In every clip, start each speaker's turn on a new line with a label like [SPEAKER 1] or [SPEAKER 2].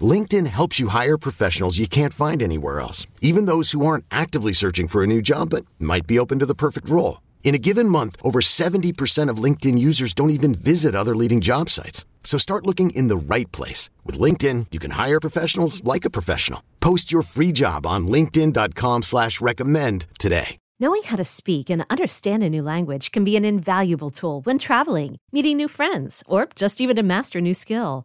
[SPEAKER 1] LinkedIn helps you hire professionals you can't find anywhere else, even those who aren't actively searching for a new job but might be open to the perfect role. In a given month, over 70% of LinkedIn users don't even visit other leading job sites. So start looking in the right place. With LinkedIn, you can hire professionals like a professional. Post your free job on linkedin.com slash recommend today.
[SPEAKER 2] Knowing how to speak and understand a new language can be an invaluable tool when traveling, meeting new friends, or just even to master a new skill.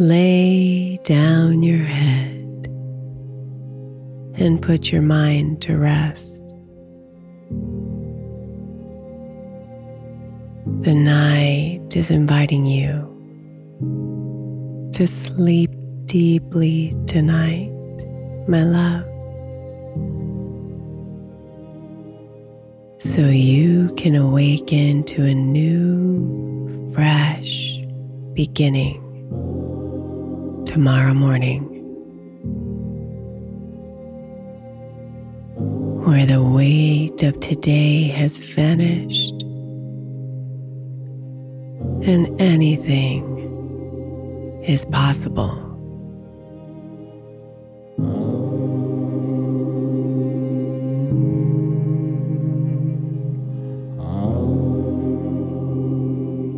[SPEAKER 3] Lay down your head and put your mind to rest. The night is inviting you to sleep deeply tonight, my love. So you can awaken to a new, fresh beginning tomorrow morning, where the weight of today has vanished and anything is possible.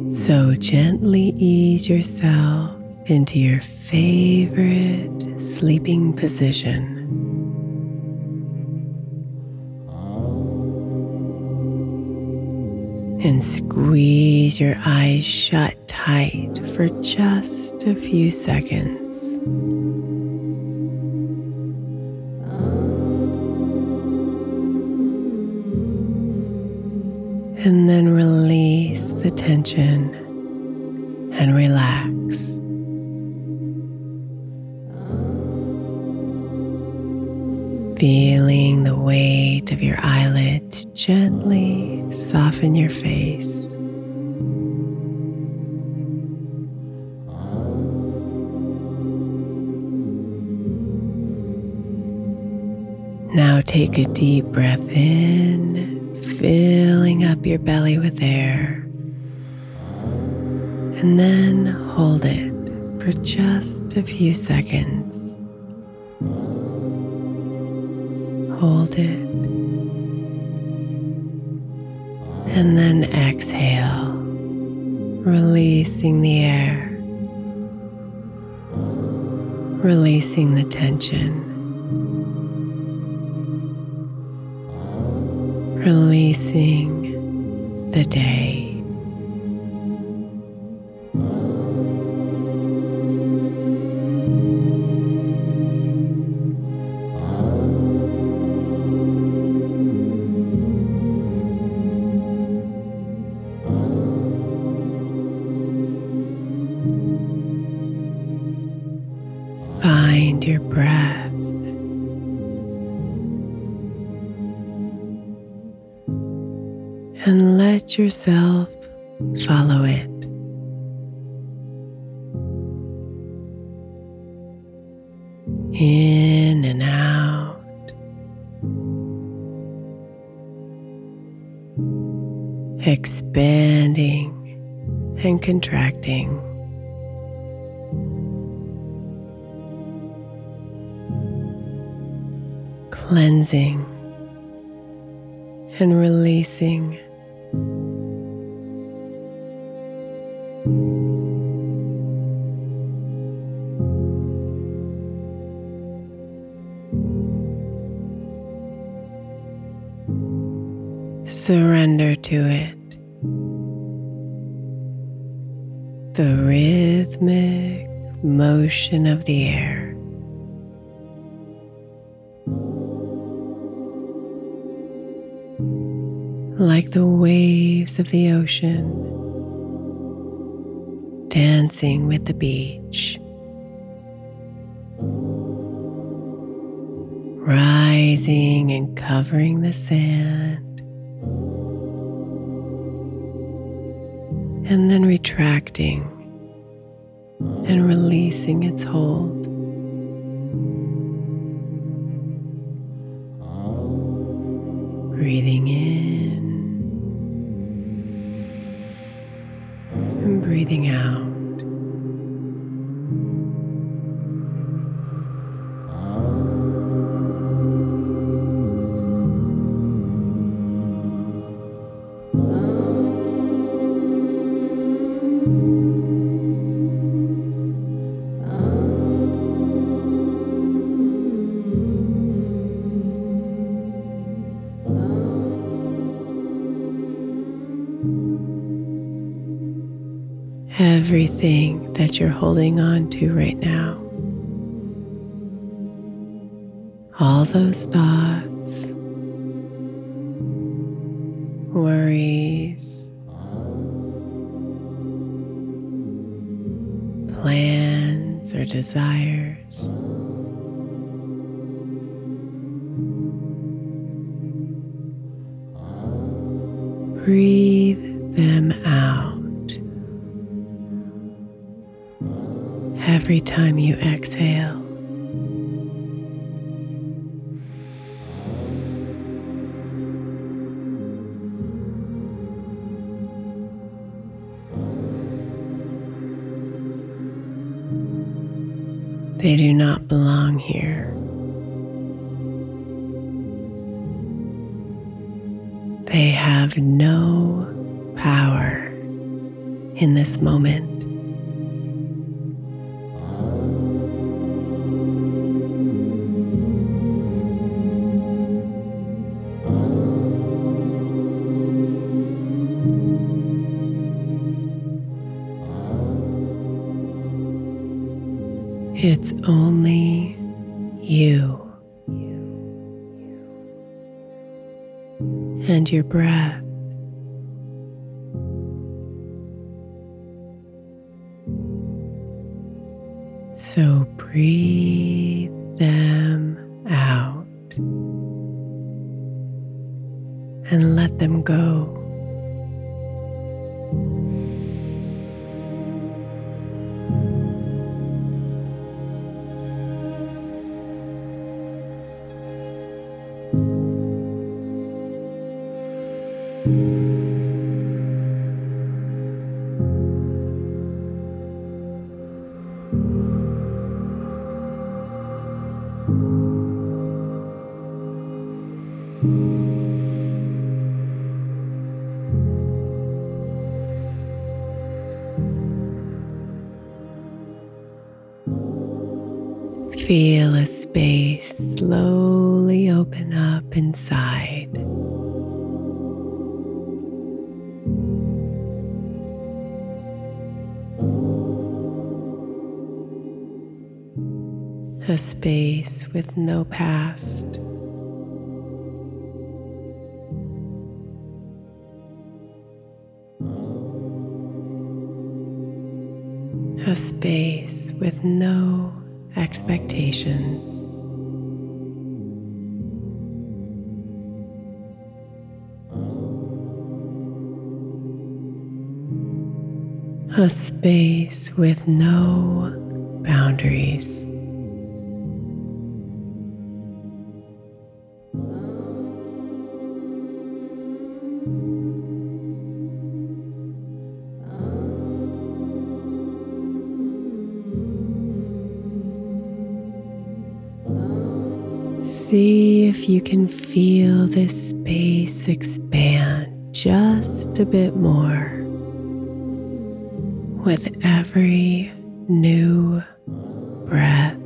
[SPEAKER 3] So gently ease yourself into your favorite sleeping position. And squeeze your eyes shut tight for just a few seconds. And then release the tension and relax
[SPEAKER 4] Feeling the weight of your eyelids gently soften your face. Now take a deep breath in, filling up your belly with air, and then hold it for just a few seconds. Hold it, and then exhale, releasing the air, releasing the tension. releasing the day. Yourself follow it. In and out. Expanding and contracting. Cleansing and releasing. To it. The rhythmic motion of the air. Like the waves of the ocean, dancing with the beach. Rising and covering the sand. And then retracting and releasing its hold. Breathing in and breathing out. Everything that you're holding on to right now. All those thoughts, worries, plans, or desires. They do not belong here. They have no power in this moment. It's only you and your breath. So breathe them out. and let them go. Feel a space slowly open up inside. A space with no past. A space with no expectations. A space with no boundaries. See if you can feel this space expand just a bit more with every new breath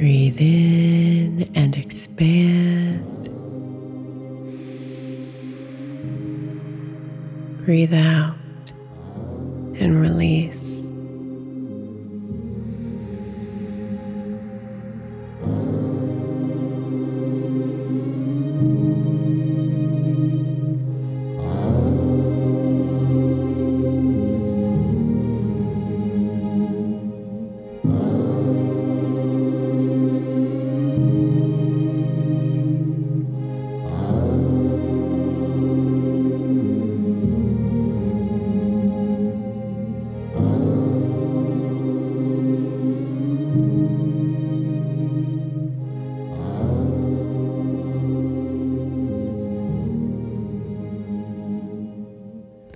[SPEAKER 4] Breathe in and expand. Breathe out and release.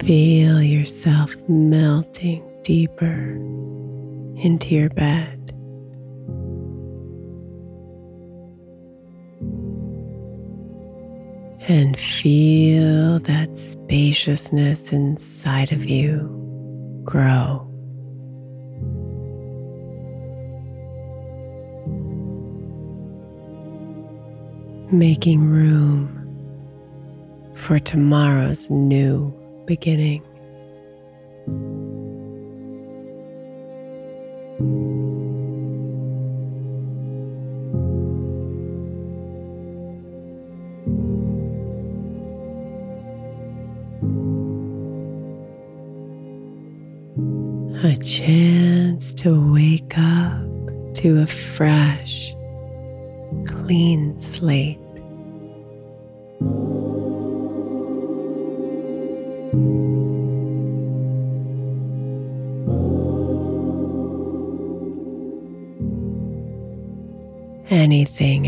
[SPEAKER 4] Feel yourself melting deeper into your bed. And feel that spaciousness inside of you grow. Making room for tomorrow's new beginning. A chance to wake up to a fresh, clean slate.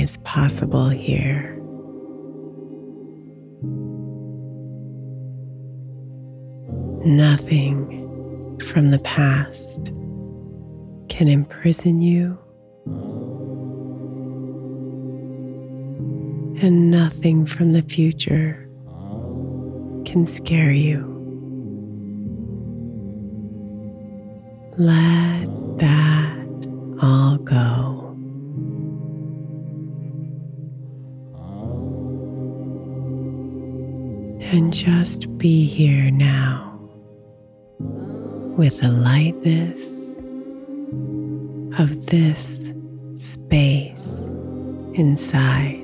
[SPEAKER 4] Is possible here. Nothing from the past can imprison you, and nothing from the future can scare you. Let that all go. And just be here now with the lightness of this space inside.